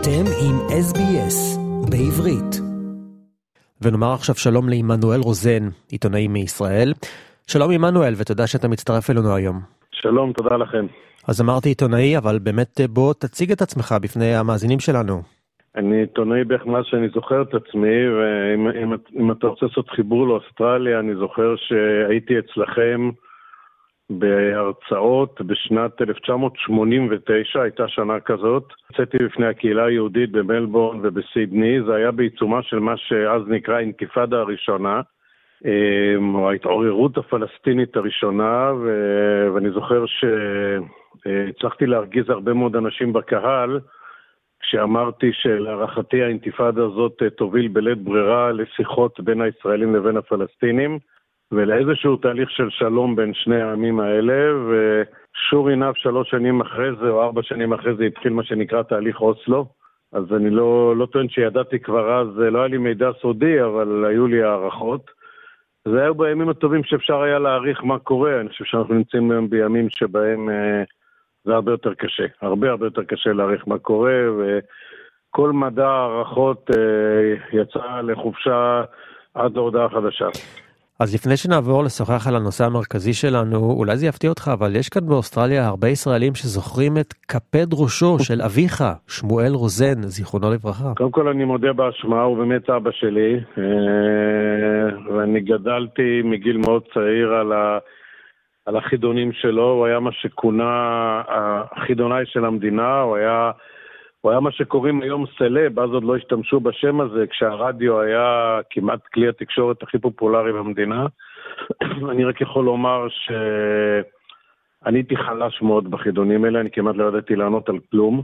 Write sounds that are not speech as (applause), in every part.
אתם עם SBS בעברית. ונאמר עכשיו שלום לעמנואל רוזן, עיתונאי מישראל. שלום עמנואל, ותודה שאתה מצטרף אלינו היום. שלום, תודה לכם. אז אמרתי עיתונאי, אבל באמת בוא תציג את עצמך בפני המאזינים שלנו. אני עיתונאי בערך מאז שאני זוכר את עצמי, ואם אם, אם אתה רוצה לעשות חיבור לאוסטרליה, אני זוכר שהייתי אצלכם בהרצאות בשנת 1989, הייתה שנה כזאת. יצאתי בפני הקהילה היהודית במלבורן ובסידני, זה היה בעיצומה של מה שאז נקרא אינתיפאדה הראשונה, אמ, או ההתעוררות הפלסטינית הראשונה, ו... ואני זוכר שהצלחתי להרגיז הרבה מאוד אנשים בקהל, כשאמרתי שלהערכתי האינתיפאדה הזאת תוביל בלית ברירה לשיחות בין הישראלים לבין הפלסטינים. ולאיזשהו תהליך של שלום בין שני העמים האלה, ושור עיניו שלוש שנים אחרי זה, או ארבע שנים אחרי זה, התחיל מה שנקרא תהליך אוסלו. אז אני לא, לא טוען שידעתי כבר אז, לא היה לי מידע סודי, אבל היו לי הערכות. זה היה בימים הטובים שאפשר היה להעריך מה קורה. אני חושב שאנחנו נמצאים היום בימים שבהם אה, זה הרבה יותר קשה. הרבה הרבה יותר קשה להעריך מה קורה, וכל מדע הערכות אה, יצא לחופשה עד להודעה חדשה. אז לפני שנעבור לשוחח על הנושא המרכזי שלנו, אולי זה יפתיע אותך, אבל יש כאן באוסטרליה הרבה ישראלים שזוכרים את קפד ראשו של אביך, שמואל רוזן, זיכרונו לברכה. קודם כל אני מודה באשמה, הוא באמת אבא שלי, אה, ואני גדלתי מגיל מאוד צעיר על, ה... על החידונים שלו, הוא היה מה שכונה החידונאי של המדינה, הוא היה... הוא היה מה שקוראים היום סלב, אז עוד לא השתמשו בשם הזה, כשהרדיו היה כמעט כלי התקשורת הכי פופולרי במדינה. (clears throat) אני רק יכול לומר שאני הייתי חלש מאוד בחידונים האלה, אני כמעט לא ידעתי לענות על כלום.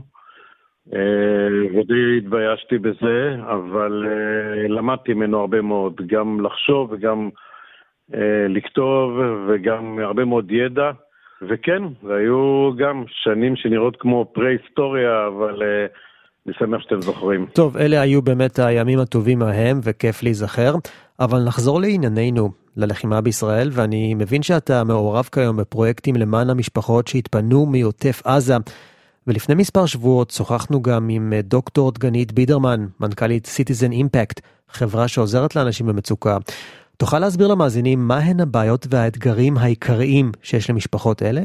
אה, ודי התביישתי בזה, אבל אה, למדתי ממנו הרבה מאוד, גם לחשוב וגם אה, לכתוב וגם הרבה מאוד ידע. וכן, והיו גם שנים שנראות כמו פרה-היסטוריה, אבל uh, אני שמח שאתם זוכרים. טוב, אלה היו באמת הימים הטובים ההם, וכיף להיזכר. אבל נחזור לענייננו, ללחימה בישראל, ואני מבין שאתה מעורב כיום בפרויקטים למען המשפחות שהתפנו מעוטף עזה. ולפני מספר שבועות שוחחנו גם עם אה, דוקטור דגנית בידרמן, מנכ"לית Citizen Impact, חברה שעוזרת לאנשים במצוקה. תוכל להסביר למאזינים מהן הבעיות והאתגרים העיקריים שיש למשפחות אלה?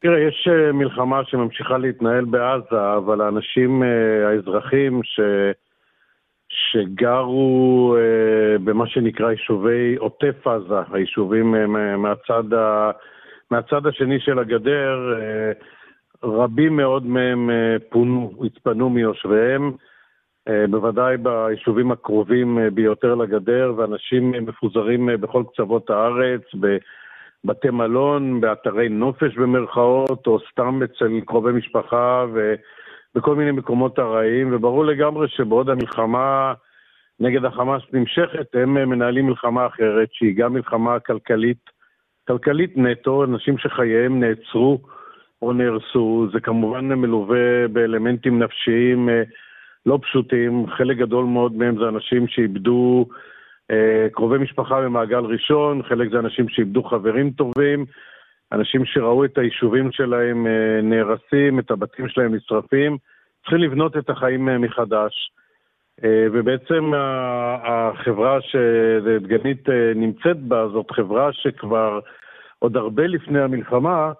תראה, יש אה, מלחמה שממשיכה להתנהל בעזה, אבל האנשים, אה, האזרחים ש... שגרו אה, במה שנקרא יישובי עוטף עזה, היישובים מהצד, ה... מהצד השני של הגדר, רבים מאוד מהם פונו, התפנו מיושביהם. אה, בוודאי ביישובים הקרובים אה, ביותר לגדר, ואנשים מפוזרים אה, בכל קצוות הארץ, בבתי מלון, באתרי נופש במרכאות, או סתם אצל קרובי משפחה ובכל מיני מקומות ארעיים, וברור לגמרי שבעוד המלחמה נגד החמאס נמשכת, הם מנהלים מלחמה אחרת, שהיא גם מלחמה כלכלית, כלכלית נטו, אנשים שחייהם נעצרו או נהרסו, זה כמובן מלווה באלמנטים נפשיים לא פשוטים, חלק גדול מאוד מהם זה אנשים שאיבדו אה, קרובי משפחה במעגל ראשון, חלק זה אנשים שאיבדו חברים טובים, אנשים שראו את היישובים שלהם אה, נהרסים, את הבתים שלהם נשרפים, צריכים לבנות את החיים אה, מחדש. אה, ובעצם החברה שדגנית אה, נמצאת בה, זאת חברה שכבר עוד הרבה לפני המלחמה,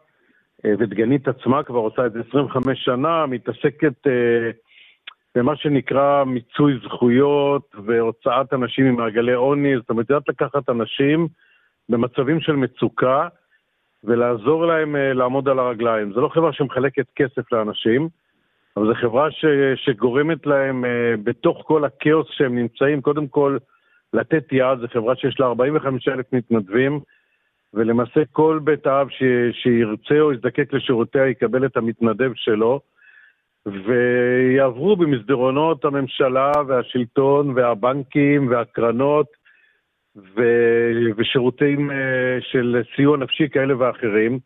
אה, ודגנית עצמה כבר עושה את זה 25 שנה, מתעסקת אה, במה שנקרא מיצוי זכויות והוצאת אנשים ממעגלי עוני, זאת אומרת, יודעת לקחת אנשים במצבים של מצוקה ולעזור להם uh, לעמוד על הרגליים. זו לא חברה שמחלקת כסף לאנשים, אבל זו חברה ש, שגורמת להם uh, בתוך כל הכאוס שהם נמצאים, קודם כל לתת יד, זו חברה שיש לה 45 אלף מתנדבים, ולמעשה כל בית אב ש, שירצה או יזדקק לשירותיה יקבל את המתנדב שלו. ויעברו במסדרונות הממשלה והשלטון והבנקים והקרנות ו... ושירותים אה, של סיוע נפשי כאלה ואחרים,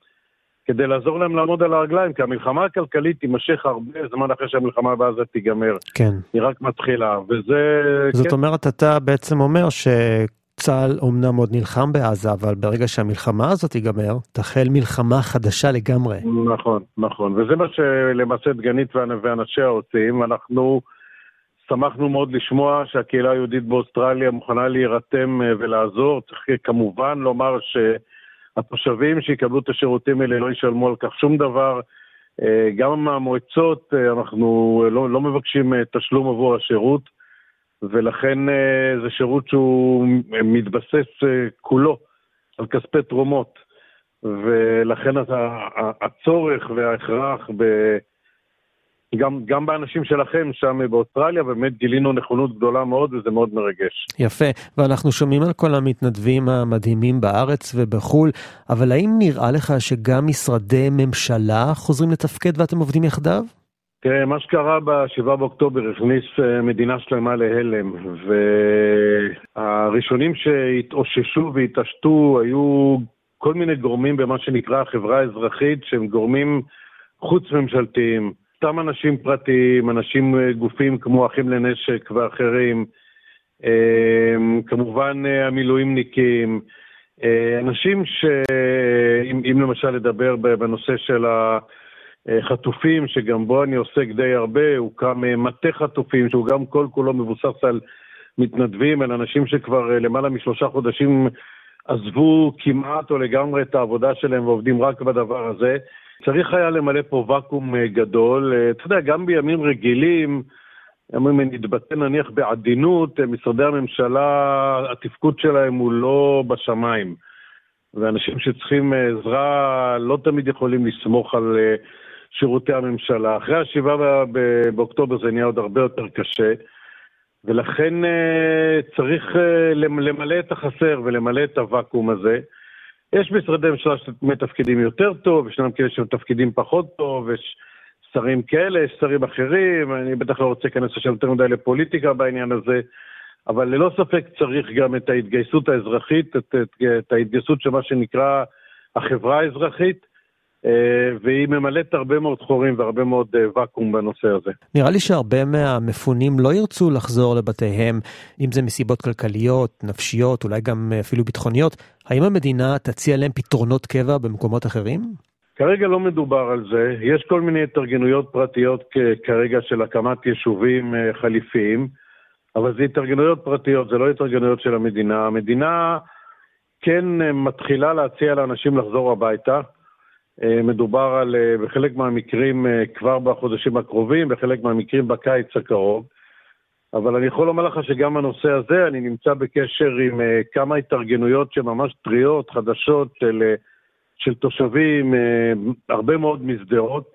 כדי לעזור להם לעמוד על הרגליים, כי המלחמה הכלכלית תימשך הרבה זמן אחרי שהמלחמה בעזה תיגמר. כן. היא רק מתחילה, וזה... זאת כן. אומרת, אתה בעצם אומר ש... צה"ל אומנם עוד נלחם בעזה, אבל ברגע שהמלחמה הזאת תיגמר, תחל מלחמה חדשה לגמרי. נכון, נכון. וזה מה שלמעשה דגנית ואנשיה עושים. אנחנו שמחנו מאוד לשמוע שהקהילה היהודית באוסטרליה מוכנה להירתם ולעזור. צריך כמובן לומר שהתושבים שיקבלו את השירותים האלה לא ישלמו על כך שום דבר. גם מהמועצות אנחנו לא, לא מבקשים תשלום עבור השירות, ולכן זה שירות שהוא מתבסס כולו על כספי תרומות. ולכן הצורך וההכרח ב... גם, גם באנשים שלכם שם באוסטרליה, באמת גילינו נכונות גדולה מאוד וזה מאוד מרגש. יפה, ואנחנו שומעים על כל המתנדבים המדהימים בארץ ובחו"ל, אבל האם נראה לך שגם משרדי ממשלה חוזרים לתפקד ואתם עובדים יחדיו? תראה, מה שקרה ב-7 באוקטובר הכניס אה, מדינה שלמה להלם, והראשונים שהתאוששו והתעשתו היו כל מיני גורמים במה שנקרא החברה האזרחית, שהם גורמים חוץ-ממשלתיים, סתם אנשים פרטיים, אנשים, אה, גופים כמו אחים לנשק ואחרים, אה, כמובן המילואימניקים, אנשים שאם למשל לדבר בנושא של החטופים, שגם בו אני עוסק די הרבה, הוקם מטה חטופים, שהוא גם כל כולו מבוסס על מתנדבים, על אנשים שכבר למעלה משלושה חודשים עזבו כמעט או לגמרי את העבודה שלהם ועובדים רק בדבר הזה. צריך היה למלא פה ואקום אה, גדול. אה, אתה יודע, גם בימים רגילים, אם נתבטא נניח בעדינות, אה, משרדי הממשלה, התפקוד שלהם הוא לא בשמיים. ואנשים שצריכים עזרה לא תמיד יכולים לסמוך על שירותי הממשלה. אחרי השבעה באוקטובר זה נהיה עוד הרבה יותר קשה. ולכן צריך למלא את החסר ולמלא את הוואקום הזה. יש משרדי ממשלה שמתפקדים יותר טוב, ישנם כאלה שמתפקדים פחות טוב, יש שרים כאלה, יש שרים אחרים, אני בטח לא רוצה להיכנס עכשיו יותר מדי לפוליטיקה בעניין הזה, אבל ללא ספק צריך גם את ההתגייסות האזרחית, את, את, את ההתגייסות של מה שנקרא החברה האזרחית, אה, והיא ממלאת הרבה מאוד חורים והרבה מאוד אה, ואקום בנושא הזה. נראה לי שהרבה מהמפונים לא ירצו לחזור לבתיהם, אם זה מסיבות כלכליות, נפשיות, אולי גם אה, אפילו ביטחוניות. האם המדינה תציע להם פתרונות קבע במקומות אחרים? כרגע לא מדובר על זה. יש כל מיני התארגנויות פרטיות כרגע של הקמת יישובים חליפיים, אבל זה התארגנויות פרטיות, זה לא התארגנויות של המדינה. המדינה כן מתחילה להציע לאנשים לחזור הביתה. אה, מדובר על, אה, בחלק מהמקרים אה, כבר בחודשים הקרובים, בחלק מהמקרים בקיץ הקרוב. אבל אני יכול לומר לך שגם הנושא הזה, אני נמצא בקשר עם כמה התארגנויות שממש טריות, חדשות, של, של תושבים, הרבה מאוד משדרות,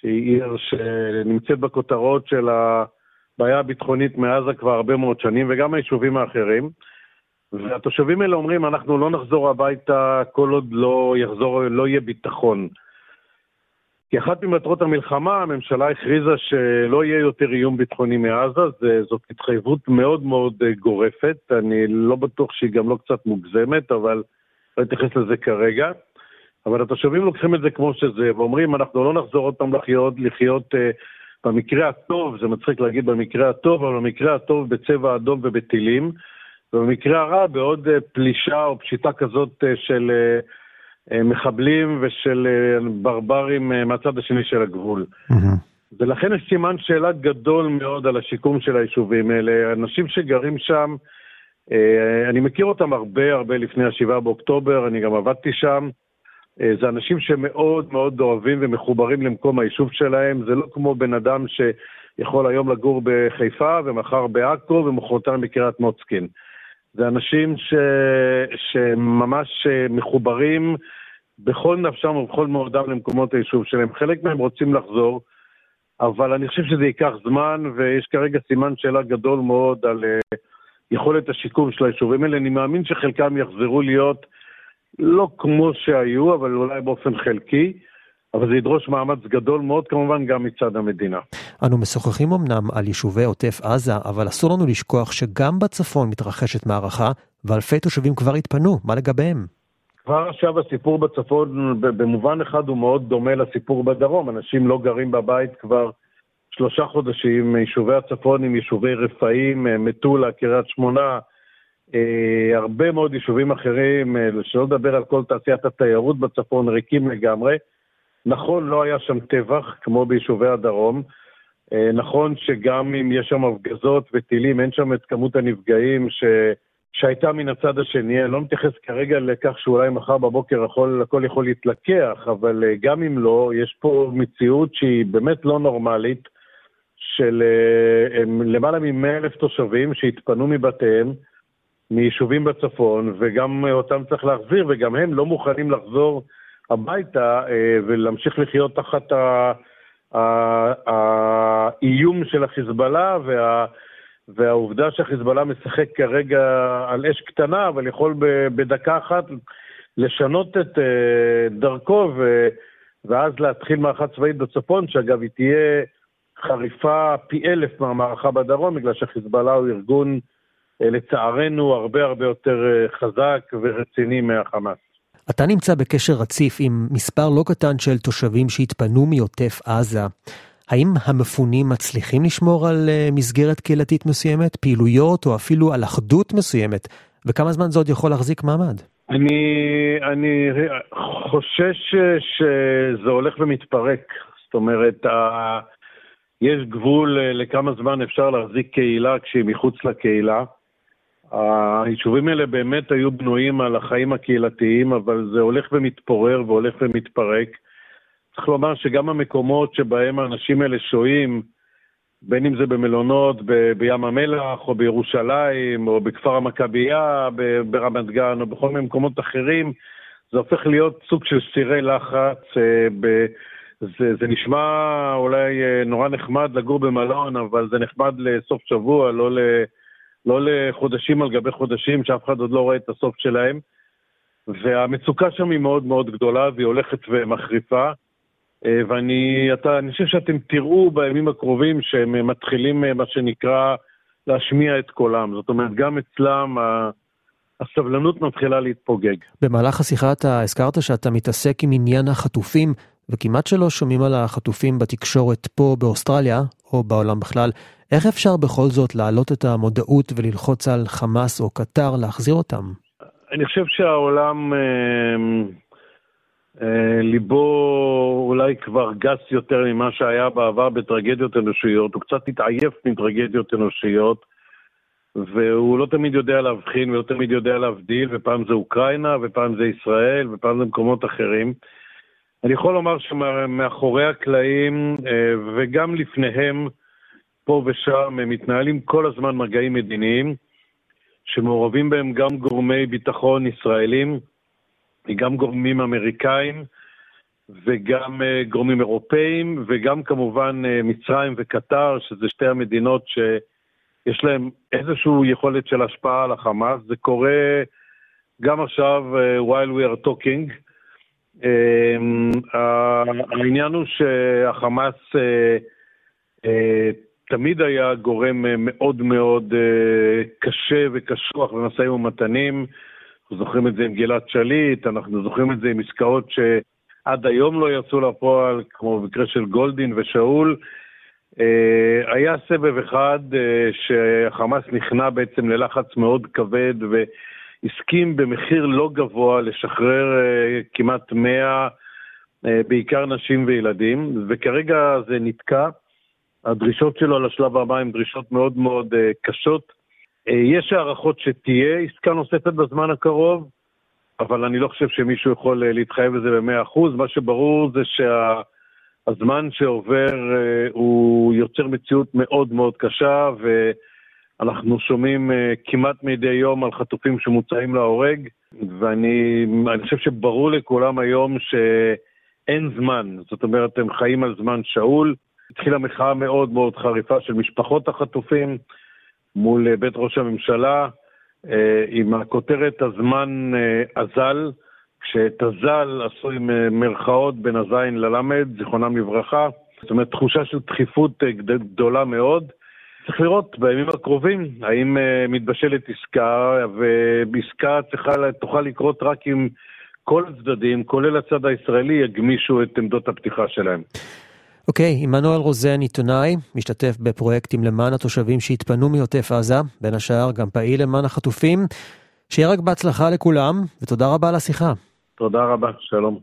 שהיא עיר שנמצאת בכותרות של הבעיה הביטחונית מעזה כבר הרבה מאוד שנים, וגם היישובים האחרים. והתושבים האלה אומרים, אנחנו לא נחזור הביתה כל עוד לא יחזור, לא יהיה ביטחון. כי אחת ממטרות המלחמה, הממשלה הכריזה שלא יהיה יותר איום ביטחוני מעזה, זה, זאת התחייבות מאוד מאוד אה, גורפת, אני לא בטוח שהיא גם לא קצת מוגזמת, אבל לא אתייחס לזה כרגע. אבל התושבים לוקחים את זה כמו שזה, ואומרים, אנחנו לא נחזור עוד פעם לחיות, לחיות uh, במקרה הטוב, זה מצחיק להגיד במקרה הטוב, אבל במקרה הטוב בצבע אדום ובטילים. ובמקרה הרע בעוד אה, פלישה או פשיטה כזאת אה, של אה, מחבלים ושל ברברים מהצד השני של הגבול. ולכן יש סימן שאלה גדול מאוד על השיקום של היישובים האלה. אנשים שגרים שם, אני מכיר אותם הרבה הרבה לפני ה-7 באוקטובר, אני גם עבדתי שם. זה אנשים שמאוד מאוד אוהבים ומחוברים למקום היישוב שלהם, זה לא כמו בן אדם שיכול היום לגור בחיפה ומחר בעכו ומחרתיים בקריית מוצקין. זה אנשים ש... שממש אה, מחוברים בכל נפשם ובכל מאודם למקומות היישוב שלהם. חלק מהם רוצים לחזור, אבל אני חושב שזה ייקח זמן, ויש כרגע סימן שאלה גדול מאוד על uh, יכולת השיקום של היישובים האלה. אני מאמין שחלקם יחזרו להיות לא כמו שהיו, אבל אולי באופן חלקי. אבל זה ידרוש מאמץ גדול מאוד כמובן גם מצד המדינה. אנו משוחחים אמנם על יישובי עוטף עזה, אבל אסור לנו לשכוח שגם בצפון מתרחשת מערכה, ואלפי תושבים כבר התפנו, מה לגביהם? כבר עכשיו הסיפור בצפון במובן אחד הוא מאוד דומה לסיפור בדרום, אנשים לא גרים בבית כבר שלושה חודשים, יישובי הצפון עם יישובי רפאים, מטולה, קריית שמונה, אה, הרבה מאוד יישובים אחרים, אה, שלא לדבר על כל תעשיית התיירות בצפון, ריקים לגמרי. נכון, לא היה שם טבח כמו ביישובי הדרום, נכון שגם אם יש שם הפגזות וטילים, אין שם את כמות הנפגעים ש... שהייתה מן הצד השני. אני לא מתייחס כרגע לכך שאולי מחר בבוקר הכל, הכל יכול להתלקח, אבל גם אם לא, יש פה מציאות שהיא באמת לא נורמלית, של למעלה מ-100 אלף תושבים שהתפנו מבתיהם, מיישובים בצפון, וגם אותם צריך להחזיר, וגם הם לא מוכנים לחזור הביתה אה, ולהמשיך לחיות תחת האיום של החיזבאללה וה... והעובדה שהחיזבאללה משחק כרגע על אש קטנה, אבל יכול בדקה אחת לשנות את אה, דרכו ו... ואז להתחיל מערכה צבאית בצפון, שאגב היא תהיה חריפה פי אלף מהמערכה בדרום, בגלל שהחיזבאללה הוא ארגון אה, לצערנו הרבה הרבה יותר חזק ורציני מהחמאס. אתה נמצא בקשר רציף עם מספר לא קטן של תושבים שהתפנו מעוטף עזה. האם המפונים מצליחים לשמור על אה, מסגרת קהילתית מסוימת, פעילויות או אפילו על אחדות מסוימת? וכמה זמן זה עוד יכול להחזיק מעמד? אני, אני חושש שזה הולך ומתפרק. זאת אומרת, יש גבול לכמה זמן אפשר להחזיק קהילה כשהיא מחוץ לקהילה. היישובים האלה באמת היו בנויים על החיים הקהילתיים, אבל זה הולך ומתפורר והולך ומתפרק. צריך לומר שגם המקומות שבהם האנשים האלה שוהים, בין אם זה במלונות ב- בים המלח, או בירושלים, או בכפר המכבייה ברמת גן, או בכל מיני מקומות אחרים, זה הופך להיות סוג של סירי לחץ. אה, ב- זה, זה נשמע אולי אה, נורא נחמד לגור במלון, אבל זה נחמד לסוף שבוע, לא ל... לא לחודשים על גבי חודשים, שאף אחד עוד לא רואה את הסוף שלהם. והמצוקה שם היא מאוד מאוד גדולה, והיא הולכת ומחריפה. אה, ואני אתה, אני חושב שאתם תראו בימים הקרובים שהם מתחילים, אה, מה שנקרא, להשמיע את קולם. זאת אומרת, גם אצלם הסבלנות מתחילה להתפוגג. במהלך השיחה אתה הזכרת שאתה מתעסק עם עניין החטופים, וכמעט שלא שומעים על החטופים בתקשורת פה באוסטרליה, או בעולם בכלל. איך אפשר בכל זאת להעלות את המודעות וללחוץ על חמאס או קטר להחזיר אותם? אני חושב שהעולם, אה, אה, ליבו אולי כבר גס יותר ממה שהיה בעבר בטרגדיות אנושיות, הוא קצת התעייף מטרגדיות אנושיות, והוא לא תמיד יודע להבחין ולא תמיד יודע להבדיל, ופעם זה אוקראינה, ופעם זה ישראל, ופעם זה מקומות אחרים. אני יכול לומר שמאחורי הקלעים, אה, וגם לפניהם, פה ושם מתנהלים כל הזמן מגעים מדיניים, שמעורבים בהם גם גורמי ביטחון ישראלים, גם גורמים אמריקאים, וגם uh, גורמים אירופאים, וגם כמובן uh, מצרים וקטר, שזה שתי המדינות שיש להן איזושהי יכולת של השפעה על החמאס. זה קורה גם עכשיו, uh, while we are talking. העניין הוא שהחמאס תמיד היה גורם אה, מאוד מאוד אה, קשה וקשוח במשאים ומתנים. אנחנו זוכרים את זה עם גלעד שליט, אנחנו זוכרים את זה עם עסקאות שעד היום לא יצאו לפועל, כמו במקרה של גולדין ושאול. אה, היה סבב אחד שהחמאס נכנע בעצם ללחץ מאוד כבד והסכים במחיר לא גבוה לשחרר כמעט 100, בעיקר נשים וילדים, וכרגע זה נתקע. הדרישות שלו על השלב הבא הן דרישות מאוד מאוד uh, קשות. Uh, יש הערכות שתהיה עסקה נוספת בזמן הקרוב, אבל אני לא חושב שמישהו יכול uh, להתחייב לזה ב-100%. מה שברור זה שהזמן שה, שעובר uh, הוא יוצר מציאות מאוד מאוד קשה, ואנחנו שומעים uh, כמעט מדי יום על חטופים שמוצאים להורג, ואני חושב שברור לכולם היום שאין זמן. זאת אומרת, הם חיים על זמן שאול. התחילה מחאה מאוד מאוד חריפה של משפחות החטופים מול אה, בית ראש הממשלה, אה, עם הכותרת הזמן אה, אזל, כשאת הזל עשו עם מרכאות בין הזין ללמד, זיכרונם לברכה. זאת אומרת, תחושה של דחיפות גדולה מאוד. צריך לראות בימים הקרובים האם מתבשלת עסקה, ועסקה צריכה, תוכל לקרות רק אם כל הצדדים, כולל הצד הישראלי, יגמישו את עמדות הפתיחה שלהם. אוקיי, okay, עמנואל רוזן, עיתונאי, משתתף בפרויקטים למען התושבים שהתפנו מעוטף עזה, בין השאר גם פעיל למען החטופים. שיהיה רק בהצלחה לכולם, ותודה רבה על השיחה. תודה רבה, שלום.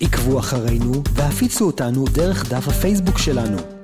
עקבו אחרינו והפיצו אותנו דרך דף הפייסבוק שלנו.